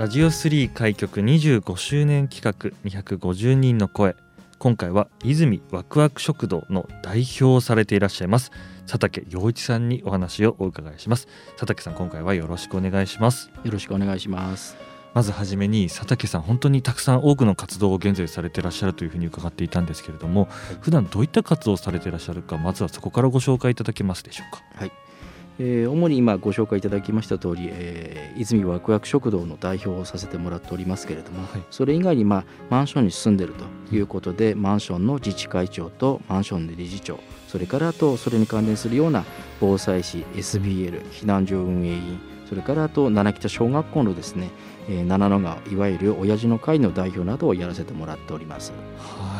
ラジオ3開局25周年企画250人の声。今回は泉ワクワク食堂の代表をされていらっしゃいます佐竹陽一さんにお話をお伺いします。佐竹さん今回はよろしくお願いします。よろしくお願いします。まずはじめに佐竹さん本当にたくさん多くの活動を現在されていらっしゃるというふうに伺っていたんですけれども、はい、普段どういった活動をされていらっしゃるかまずはそこからご紹介いただけますでしょうか。はいえー、主に今ご紹介いただきました通り、えー、泉ワクワク食堂の代表をさせてもらっておりますけれども、はい、それ以外に、まあ、マンションに住んでるということで、マンションの自治会長とマンションの理事長それからあとそれに関連するような防災士 SBL 避難所運営員それからあと七北小学校のですね、えー、七野川いわゆる親父の会の代表などをやらせてもらっております。はい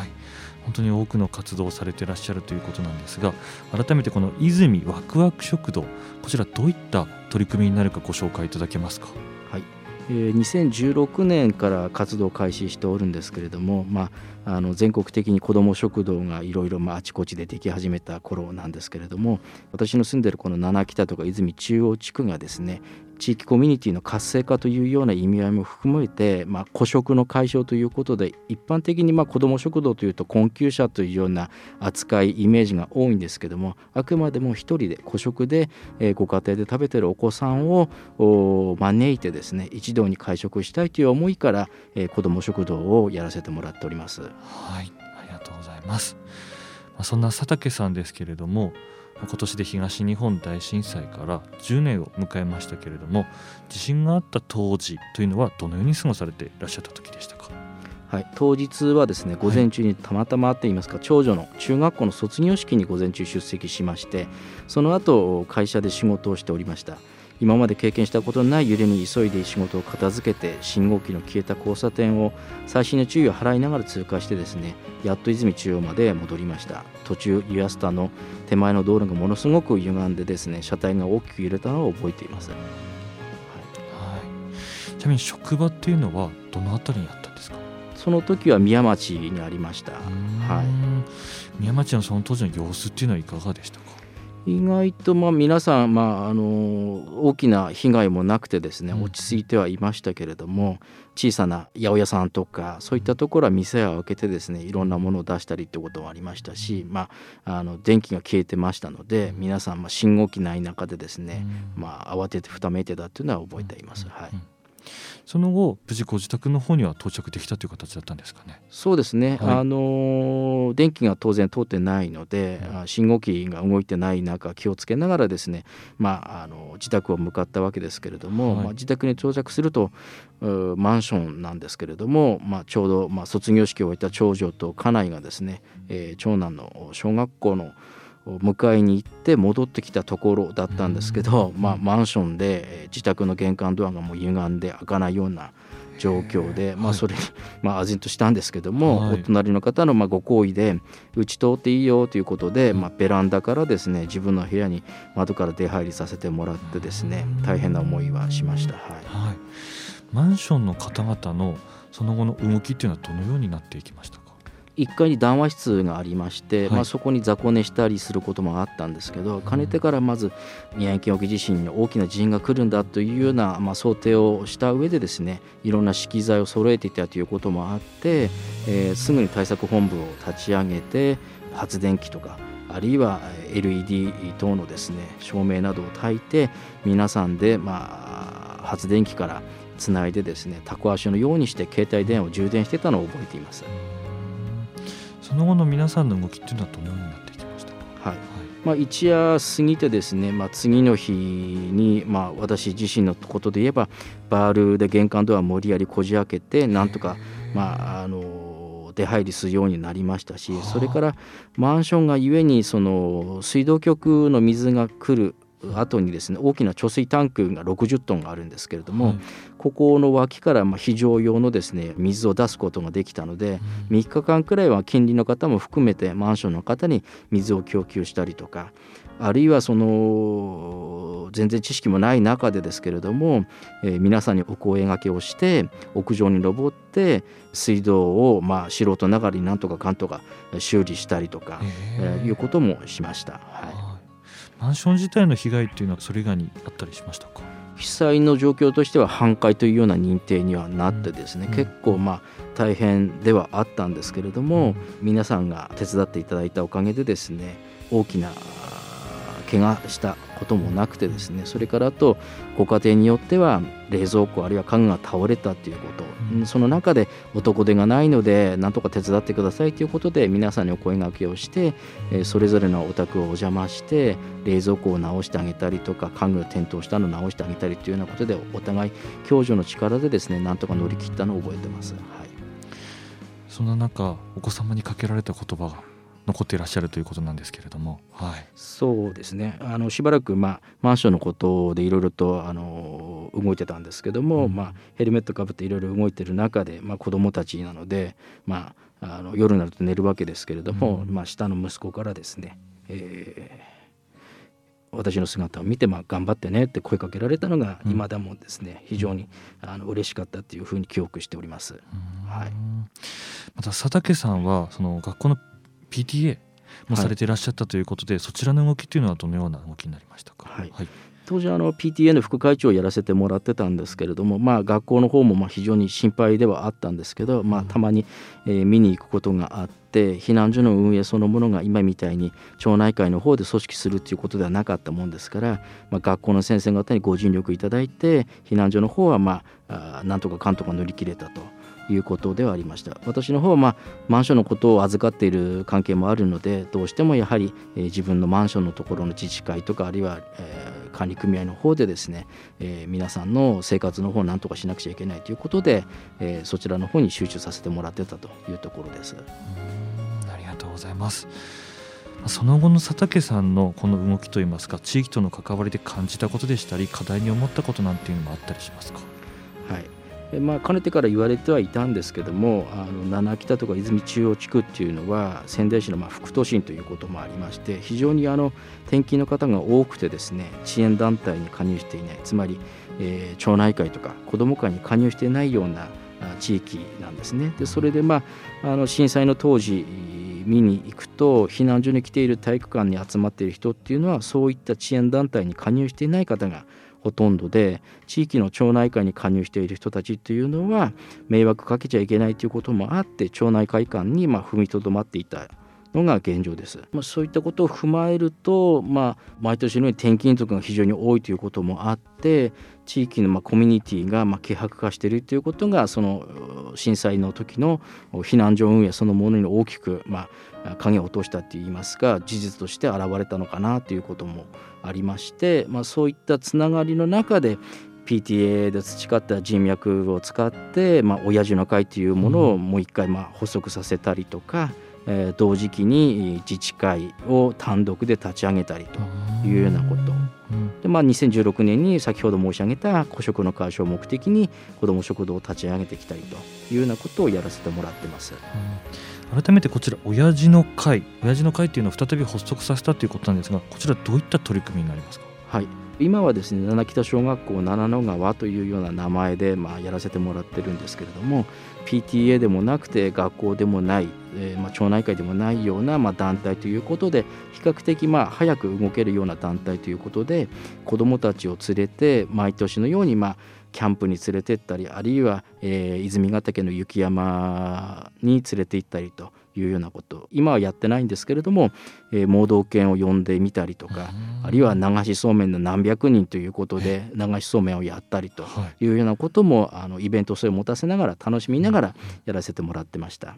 本当に多くの活動をされていらっしゃるということなんですが改めてこの泉ワクワク食堂こちらどういった取り組みになるかご紹介いただけますか？はい、2016年から活動を開始しておるんですけれども、まあ、あの全国的に子ども食堂がいろいろあちこちででき始めた頃なんですけれども私の住んでるこの七北とか泉中央地区がですね地域コミュニティの活性化というような意味合いも含めて、まあ、孤食の解消ということで一般的にまあ子ども食堂というと困窮者というような扱いイメージが多いんですけどもあくまでも一人で孤食で、え、ご家庭で食べてるお子さんを招いてですね一堂に会食したいという思いから、え、子ども食堂をやらせてもらっております。はいありがとうございます。ま、そんな佐竹さんですけれども今年で東日本大震災から10年を迎えましたけれども地震があった当時というのはどのように過ごされていらっしゃった時でしたか？はい、当日はですね午前中にたまたまあっていますか、はい、長女の中学校の卒業式に午前中出席しましてその後会社で仕事をしておりました今まで経験したことのない揺れに急いで仕事を片付けて信号機の消えた交差点を最新の注意を払いながら通過してですねやっと泉中央まで戻りました。途中ユアスタの手前の道路がものすごく歪んでですね車体が大きく揺れたのを覚えています、はい、はい、ちなみに職場っていうのはどの辺りにあったんですか？その時は宮町にありました。はい。宮町のその当時の様子っていうのはいかがでしたか？意外とまあ皆さん、まあ、あの大きな被害もなくてですね落ち着いてはいましたけれども、小さな八百屋さんとかそういったところは店を開けてですねいろんなものを出したりってこともありましたし、まあ、あの電気が消えてましたので皆さんまあ信号機ない中でですね、まあ、慌ててふためいてたっていうのは覚えています。はいその後無事ご自宅の方には到着できたという形だったんですかね。そうですね。はい、あの電気が当然通ってないので、うん、信号機が動いてない中気をつけながらですね、まああの自宅を向かったわけですけれども、はい、まあ自宅に到着するとマンションなんですけれども、まあちょうどまあ卒業式を終えた長女と家内がですね、えー、長男の小学校の迎えに行って戻ってきたところだったんですけど、まあ、マンションで自宅の玄関ドアがもう歪んで開かないような状況で、まあ、それに、まあ、唖然としたんですけども、お隣の方のまあご好意でうち通っていいよということで、まあ、ベランダからですね自分の部屋に窓から出入りさせてもらってですね大変な思いはしました。はい、はい、マンションの方々のその後の動きっていうのはどのようになっていきました1階に談話室がありまして、はい、まあ、そこに雑魚寝したりすることもあったんですけどかねてからまず宮城県沖地震に大きな地震が来るんだというような、まあ、想定をした上でですねいろんな資機材を揃えていたということもあって、えー、すぐに対策本部を立ち上げて発電機とかあるいは LED 等のですね照明などを焚いて皆さんで、まあ、発電機からつないでですねタコ足のようにして携帯電話を充電してたのを覚えています。その後の皆さんの動きっていうのはどのようになっていきました？か、はい。まあ、一夜過ぎてですね、まあ、次の日に、まあ、私自身のことで言えばバールで玄関ドアを無理やりこじ開けてなんとかまああの出入りするようになりましたしそれからマンションがゆえにその水道局の水が来る後にですね大きな貯水タンクが60トンあるんですけれども、はい、ここの脇からま非常用のですね水を出すことができたので、うん、3日間くらいは近隣の方も含めてマンションの方に水を供給したりとかあるいはその全然知識もない中でですけれども、えー、皆さんにお声がけをして屋上に登って水道をまあ素人ながらになんとかかんとか修理したりとか、えー、いうこともしました。はいマンション自体の被害っていうのはそれ以外にあったりしましたか？被災の状況としては半壊というような認定にはなってですね、うん、結構まあ大変ではあったんですけれども、うん、皆さんが手伝っていただいたおかげでですね大きな怪我したこともなくてですねそれからあとご家庭によっては冷蔵庫あるいは家具が倒れたということ、うん、その中で男手がないので何とか手伝ってくださいということで皆さんにお声がけをして、えそれぞれのお宅をお邪魔して冷蔵庫を直してあげたりとか家具が転倒したのを直してあげたりというようなことでお互い共助の力でですねなんとか乗り切ったのを覚えてます。はい、そんな中お子様にかけられた言葉が残っていらっしゃるということなんですけれども、はい、そうですね。あのしばらく、まあ、マンションのことでいろいろとあの動いてたんですけども、うん、まあ、ヘルメットかぶっていろいろ動いてる中で、まあ、子どもたちなので、まあ、あの夜になると寝るわけですけれども、うん、まあ、下の息子からですね、えー私の姿を見て、まあ、頑張ってねって声かけられたのが今でもですね、うん、非常にあの嬉しかったっていうふうに記憶しております。はい、また佐竹さんはその学校の PTA もされていらっしゃったということで、はい、そちらの動きというのはどのような動きになりましたか、はい、はい、当時あの PTA の副会長をやらせてもらってたんですけれども、まあ、学校の方もまあ非常に心配ではあったんですけど、まあ、たまに、えー、見に行くことがあって避難所の運営そのものが今みたいに町内会の方で組織するということではなかったもんですから、まあ、学校の先生方にご尽力いただいて避難所の方はまああなんとかかんとか乗り切れたと。いうことではありました。私の方は、まあ、マンションのことを預かっている関係もあるのでどうしてもやはり、えー、自分のマンションのところの自治会とかあるいは、えー、管理組合の方でですね、えー、皆さんの生活の方を何とかしなくちゃいけないということで、えー、そちらの方に集中させてもらってたというところです。ありがとうございます。その後の佐竹さんのこの動きといいますか地域との関わりで感じたことでしたり課題に思ったことなんていうのもあったりしますか？はいまあ、かねてから言われてはいたんですけどもあの七北とか泉中央地区っていうのは仙台市のまあ副都心ということもありまして非常にあの転勤の方が多くてですね支援団体に加入していないつまり、えー、町内会とか子ども会に加入していないような地域なんですね。でそれで、まあ、あの震災の当時見に行くと避難所に来ている体育館に集まっている人っていうのはそういった支援団体に加入していない方がほとんどで地域の町内会に加入している人たちというのは迷惑かけちゃいけないということもあって町内会館にま踏みとどまっていた。のが現状です。まあ、そういったことを踏まえると、まあ、毎年のように転勤族が非常に多いということもあって地域のまコミュニティがま希薄化しているということがその震災の時の避難所運営そのものに大きくま影を落としたといいますか事実として現れたのかなということもありまして、まあ、そういったつながりの中で PTA で培った人脈を使って、まあ、親父の会というものをもう一回まあ補足させたりとか、えー、同時期に自治会を単独で立ち上げたりというようなこと。でまあ、2016年に先ほど申し上げた孤食の解消を目的に子ども食堂を立ち上げてきたりというようなことをやらせてもらってます。改めてこちら親父の会親父の会っていうのを再び発足させたということなんですがこちらどういった取り組みになりますか？はい今はですね七北小学校七野川というような名前で、まあ、やらせてもらってるんですけれども PTA でもなくて学校でもない、えー、まあ、町内会でもないような、まあ、団体ということで比較的まあ早く動けるような団体ということで子どもたちを連れて毎年のようにまあキャンプに連れてったりあるいは、えー、泉ヶ岳の雪山に連れて行ったりというようなこと。今はやってないんですけれども、えー、盲導犬を呼んでみたりとかあるいは流しそうめんの何百人ということで流しそうめんをやったりとい。うようなことも、あのイベント性を持たせながら楽しみながらやらせてもらってました。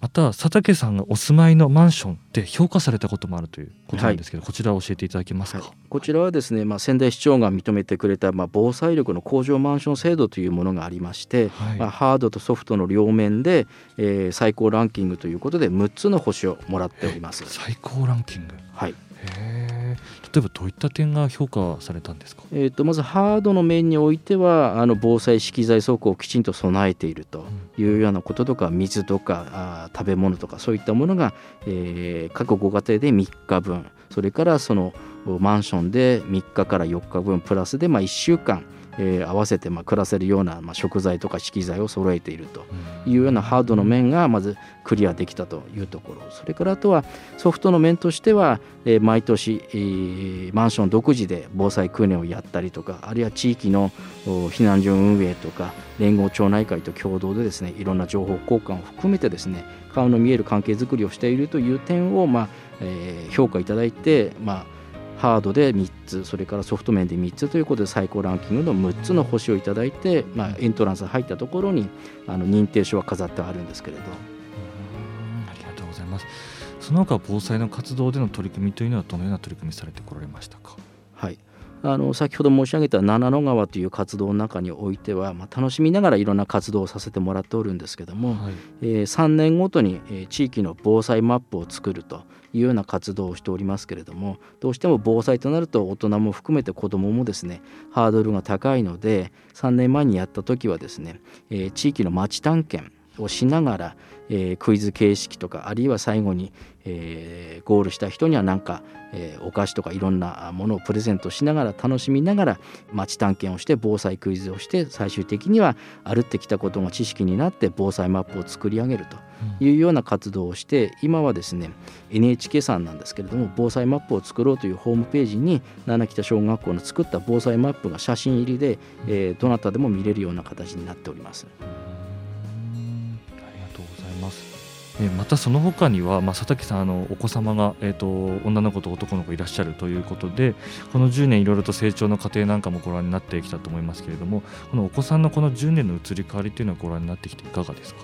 また佐竹さんがお住まいのマンションで評価されたこともあるということなんですけど、はい、こちらを教えていただけますか、はい、こちらはですね、まあ、仙台市長が認めてくれた、まあ、防災力の向上マンション制度というものがありまして、はい、まあ、ハードとソフトの両面で、えー、最高ランキングということで6つの星をもらっております。最高ランキング？はい例えばどういった点が評価されたんですか、えーと、まずハードの面においてはあの防災資機材倉庫をきちんと備えているというようなこととか水とかあ食べ物とかそういったものが、えー、各ご家庭で3日分それからそのマンションで3日から4日分プラスでまあ1週間えー、合わせてまあ暮らせるような、まあ、食材とか資機材を揃えているというようなハードの面がまずクリアできたというところ。それからあとはソフトの面としては、えー、毎年、えー、マンション独自で防災訓練をやったりとかあるいは地域の避難所運営とか連合町内会と共同でですねいろんな情報交換を含めてですね顔の見える関係づくりをしているという点を、まあえー、評価いただいて、まあハードで3つそれからソフト面で3つということで最高ランキングの6つの星をいただいて、まあ、エントランス入ったところにあの認定書は飾ってあるんですけれど。ありがとうございます。その他防災の活動での取り組みというのはどのような取り組みされてこられましたか？はい。あの先ほど申し上げた七野川という活動の中においては、まあ、楽しみながらいろんな活動をさせてもらっておるんですけども、はい、えー、3年ごとに、えー、地域の防災マップを作るというような活動をしておりますけれどもどうしても防災となると大人も含めて子どももですねハードルが高いので3年前にやった時はですね、えー、地域の町探検をしながら、えー、クイズ形式とかあるいは最後に、えー、ゴールした人には何か、えー、お菓子とかいろんなものをプレゼントしながら楽しみながら街探検をして防災クイズをして最終的には歩ってきたことが知識になって防災マップを作り上げるというような活動をして今はですね NHK さんなんですけれども防災マップを作ろうというホームページに七北小学校の作った防災マップが写真入りで、えー、どなたでも見れるような形になっております。えまたその他には、まあ、佐竹さんあのお子様が、えーと、女の子と男の子いらっしゃるということでこの10年いろいろと成長の過程なんかもご覧になってきたと思いますけれどもこのお子さんのこの10年の移り変わりというのはご覧になってきていかがですか？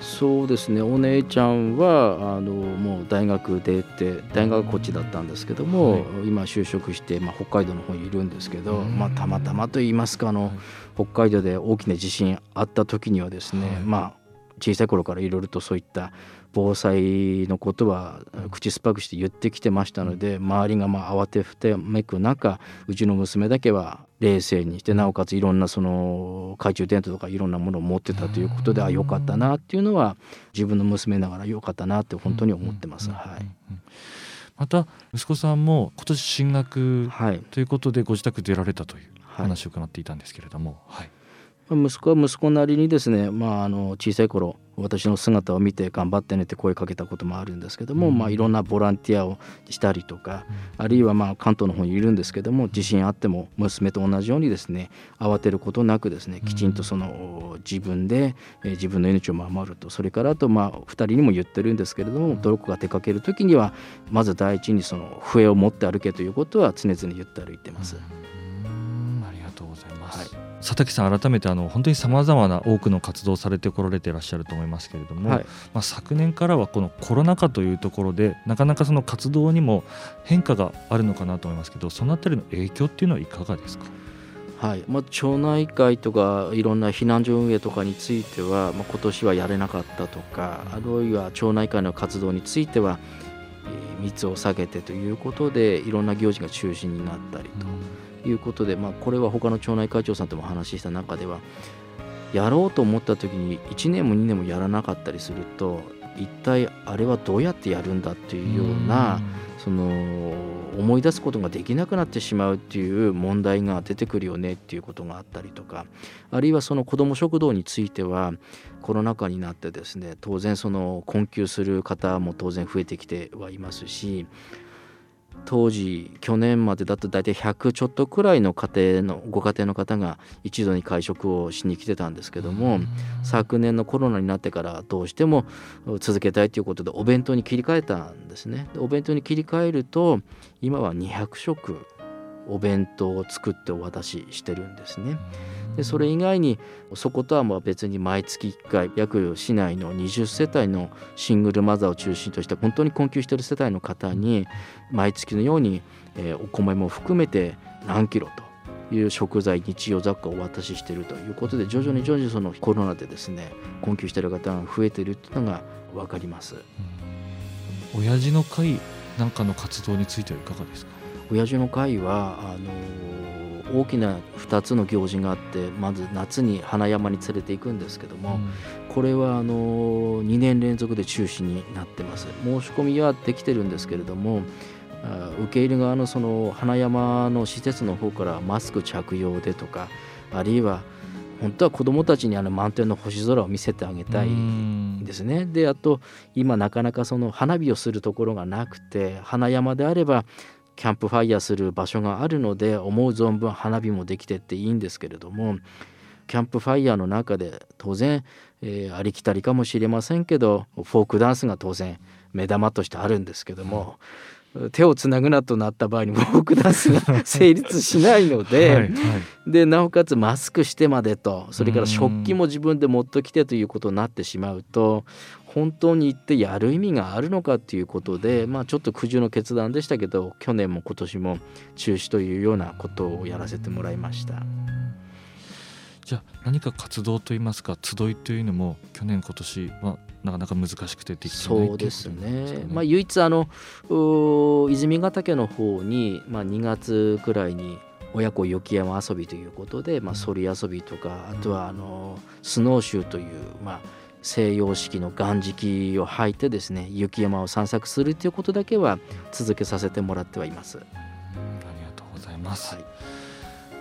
そうですね。お姉ちゃんはあのもう大学出て大学こっちだったんですけども、はい、今就職して、まあ、北海道の方にいるんですけど、まあ、たまたまといいますかあの、はい、北海道で大きな地震あった時にはですね、はい、まあ小さい頃からいろいろとそういった防災のことは口酸っぱくして言ってきてましたので周りがまあ慌てふてめく中うちの娘だけは冷静にしてなおかついろんなその懐中電灯とかいろんなものを持ってたということであよかったなっていうのは自分の娘ながらよかったなって本当に思ってます。はい、また息子さんも今年進学ということでご自宅出られたという話を伺っていたんですけれども。はい、はい息子は息子なりにですね、まあ、あの小さい頃私の姿を見て頑張ってねって声かけたこともあるんですけども、うん、まあ、いろんなボランティアをしたりとか、うん、あるいはまあ関東の方にいるんですけども地震あっても娘と同じようにですね慌てることなくですねきちんとその自分で、え自分の命を守るとそれからあとまあ2人にも言ってるんですけれどもどこか出かける時にはまず第一にその笛を持って歩けということは常々言って歩いてます。あ佐竹さん改めてあの本当にさまざまな多くの活動をされてこられていらっしゃると思いますけれども、はい、まあ、昨年からはこのコロナ禍というところでなかなかその活動にも変化があるのかなと思いますけどそのあたりの影響っていうのはいかがですか？はい。まあ、町内会とかいろんな避難所運営とかについては、まあ、今年はやれなかったとかあるいは町内会の活動については、えー、密を下げてということでいろんな行事が中止になったりと。いうことで、まあ、これは他の町内会長さんとも話した中ではやろうと思った時に1年も2年もやらなかったりすると一体あれはどうやってやるんだっていうようなその思い出すことができなくなってしまうっていう問題が出てくるよねっていうことがあったりとかあるいはその子ども食堂についてはコロナ禍になってですね当然その困窮する方も当然増えてきてはいますし当時去年までだと大体100ちょっとくらいの家庭のご家庭の方が一度に会食をしに来てたんですけども昨年のコロナになってからどうしても続けたいということでお弁当に切り替えたんですね。お弁当に切り替えると今は200食お弁当を作ってお渡ししてるんですね。でそれ以外にそことはまあ別に毎月1回約市内の20世帯のシングルマザーを中心とした本当に困窮している世帯の方に毎月のように、えお米も含めて何キロという食材日用雑貨をお渡ししているということで徐々に徐々にそのコロナでですね困窮している方が増えているというのが分かります。親父の会なんかの活動についてはいかがですか？親父の会はあの大きな2つの行事があってまず夏に花山に連れて行くんですけども、うん、これはあの2年連続で中止になってます。申し込みはできてるんですけれども受け入れ側のその花山の施設の方からマスク着用でとかあるいは本当は子どもたちにあの満天の星空を見せてあげたいん。ですね。であと今なかなかその花火をするところがなくて花山であればキャンプファイヤーする場所があるので思う存分花火もできてっていいんですけれどもキャンプファイヤーの中で当然、えー、ありきたりかもしれませんけどフォークダンスが当然目玉としてあるんですけども。手をつなぐなとなった場合にフォークダンスが成立しないのではい、でなおかつマスクしてまでとそれから食器も自分で持ってきてということになってしまうと本当に行ってやる意味があるのかっていうことで、まあ、ちょっと苦渋の決断でしたけど去年も今年も中止というようなことをやらせてもらいました。じゃあ何か活動といいますか集いというのも去年今年はなかなか難しくてできてないそうですね。ね。まあ、唯一あの泉ヶ岳の方に、まあ、2月くらいに親子雪山遊びということで、まあ、そり遊びとかあとはあのスノーシューという、まあ、西洋式の岩敷を履いてですね雪山を散策するということだけは続けさせてもらってはいます。ありがとうございます、はい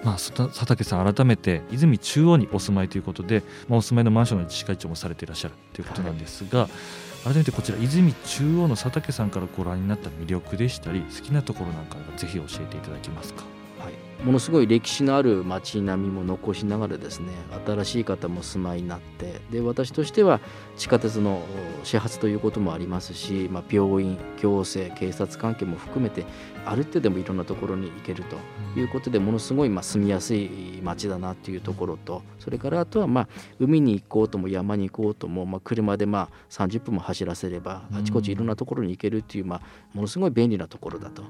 まあ、佐竹さん改めて泉中央にお住まいということで、まあ、お住まいのマンションの自治会長もされていらっしゃるということなんですが、はい、改めてこちら泉中央の佐竹さんからご覧になった魅力でしたり好きなところなんかぜひ教えていただけますか？ものすごい歴史のある街並みも残しながらですね新しい方も住まいになってで私としては地下鉄の始発ということもありますし、まあ、病院行政警察関係も含めてある程度もいろんなところに行けるということでものすごいまあ住みやすい街だなというところとそれからあとはまあ海に行こうとも山に行こうともまあ車でまあ30分も走らせればあちこちいろんなところに行けるっていうまあものすごい便利なところだと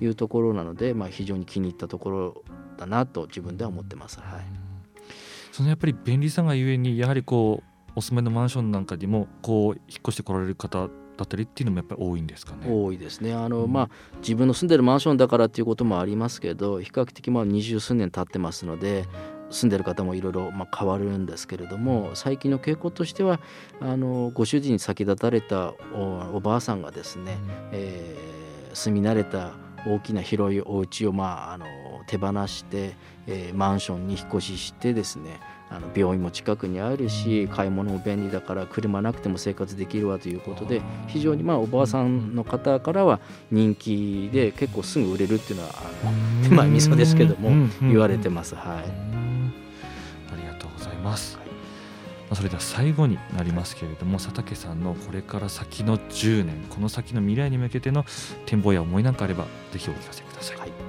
いうところなのでまあ非常に気に入ったところだなと自分では思ってます。はい、そのやっぱり便利さがゆえにやはりこうお住まいのマンションなんかにもこう引っ越してこられる方だったりっていうのもやっぱり多いんですかね。多いですね。あの、うん、まあ自分の住んでるマンションだからっていうこともありますけど、比較的まあ二十数年経ってますので。住んでる方もいろいろま変わるんですけれども最近の傾向としてはあのご主人に先立たれたおばあさんがですね、うん、えー、住み慣れた大きな広いお家をまああの手放して、えー、マンションに引っ越ししてですねあの病院も近くにあるし買い物も便利だから車なくても生活できるわということで非常にまあおばあさんの方からは人気で結構すぐ売れるっていうのは手前味噌ですけども言われてます。はい、ありがとうございます。まあ、それでは最後になりますけれども佐竹さんのこれから先の10年この先の未来に向けての展望や思いなんかあればぜひお聞かせください。はい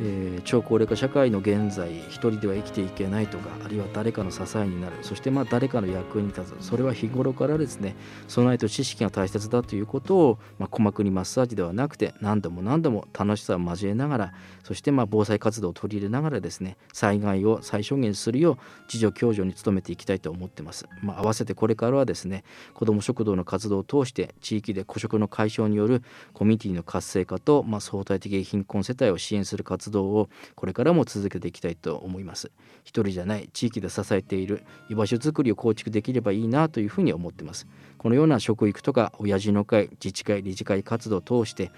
えー、超高齢化社会の現在一人では生きていけないとかあるいは誰かの支えになる。そしてまあ誰かの役に立つ。それは日頃からですね備えと知識が大切だということを、まあ、鼓膜にマッサージではなくて何度も何度も楽しさを交えながらそしてまあ防災活動を取り入れながらですね災害を最小限するよう自助共助に努めていきたいと思ってます、まあ、合わせてこれからはですね子ども食堂の活動を通して地域で孤食の解消によるコミュニティの活性化と、まあ、相対的貧困世帯を支援する活動をこれからも続けていきたいと思います一人じゃない地域で支えている居場所づくりを構築できればいいなというふうに思ってますこのような食育とか親父の会自治会理事会活動を通して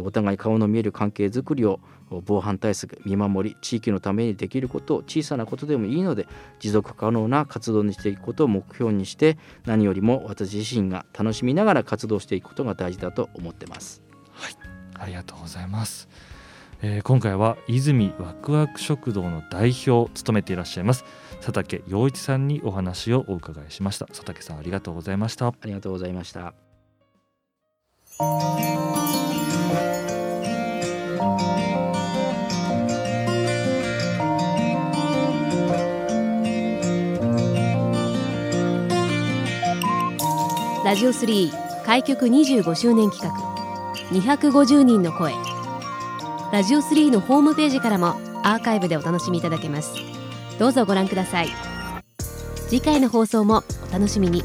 お互い顔の見える関係づくりを防犯対策見守り地域のためにできることを小さなことでもいいので持続可能な活動にしていくことを目標にして何よりも私自身が楽しみながら活動していくことが大事だと思ってます。はいありがとうございます。えー、今回は泉ワクワク食堂の代表を務めていらっしゃいます。佐竹陽一さんにお話をお伺いしました。佐竹さんありがとうございました。ありがとうございました。ラジオ3開局25周年企画。250人の声。ラジオ3のホームページからもアーカイブでお楽しみいただけます。どうぞご覧ください。次回の放送もお楽しみに。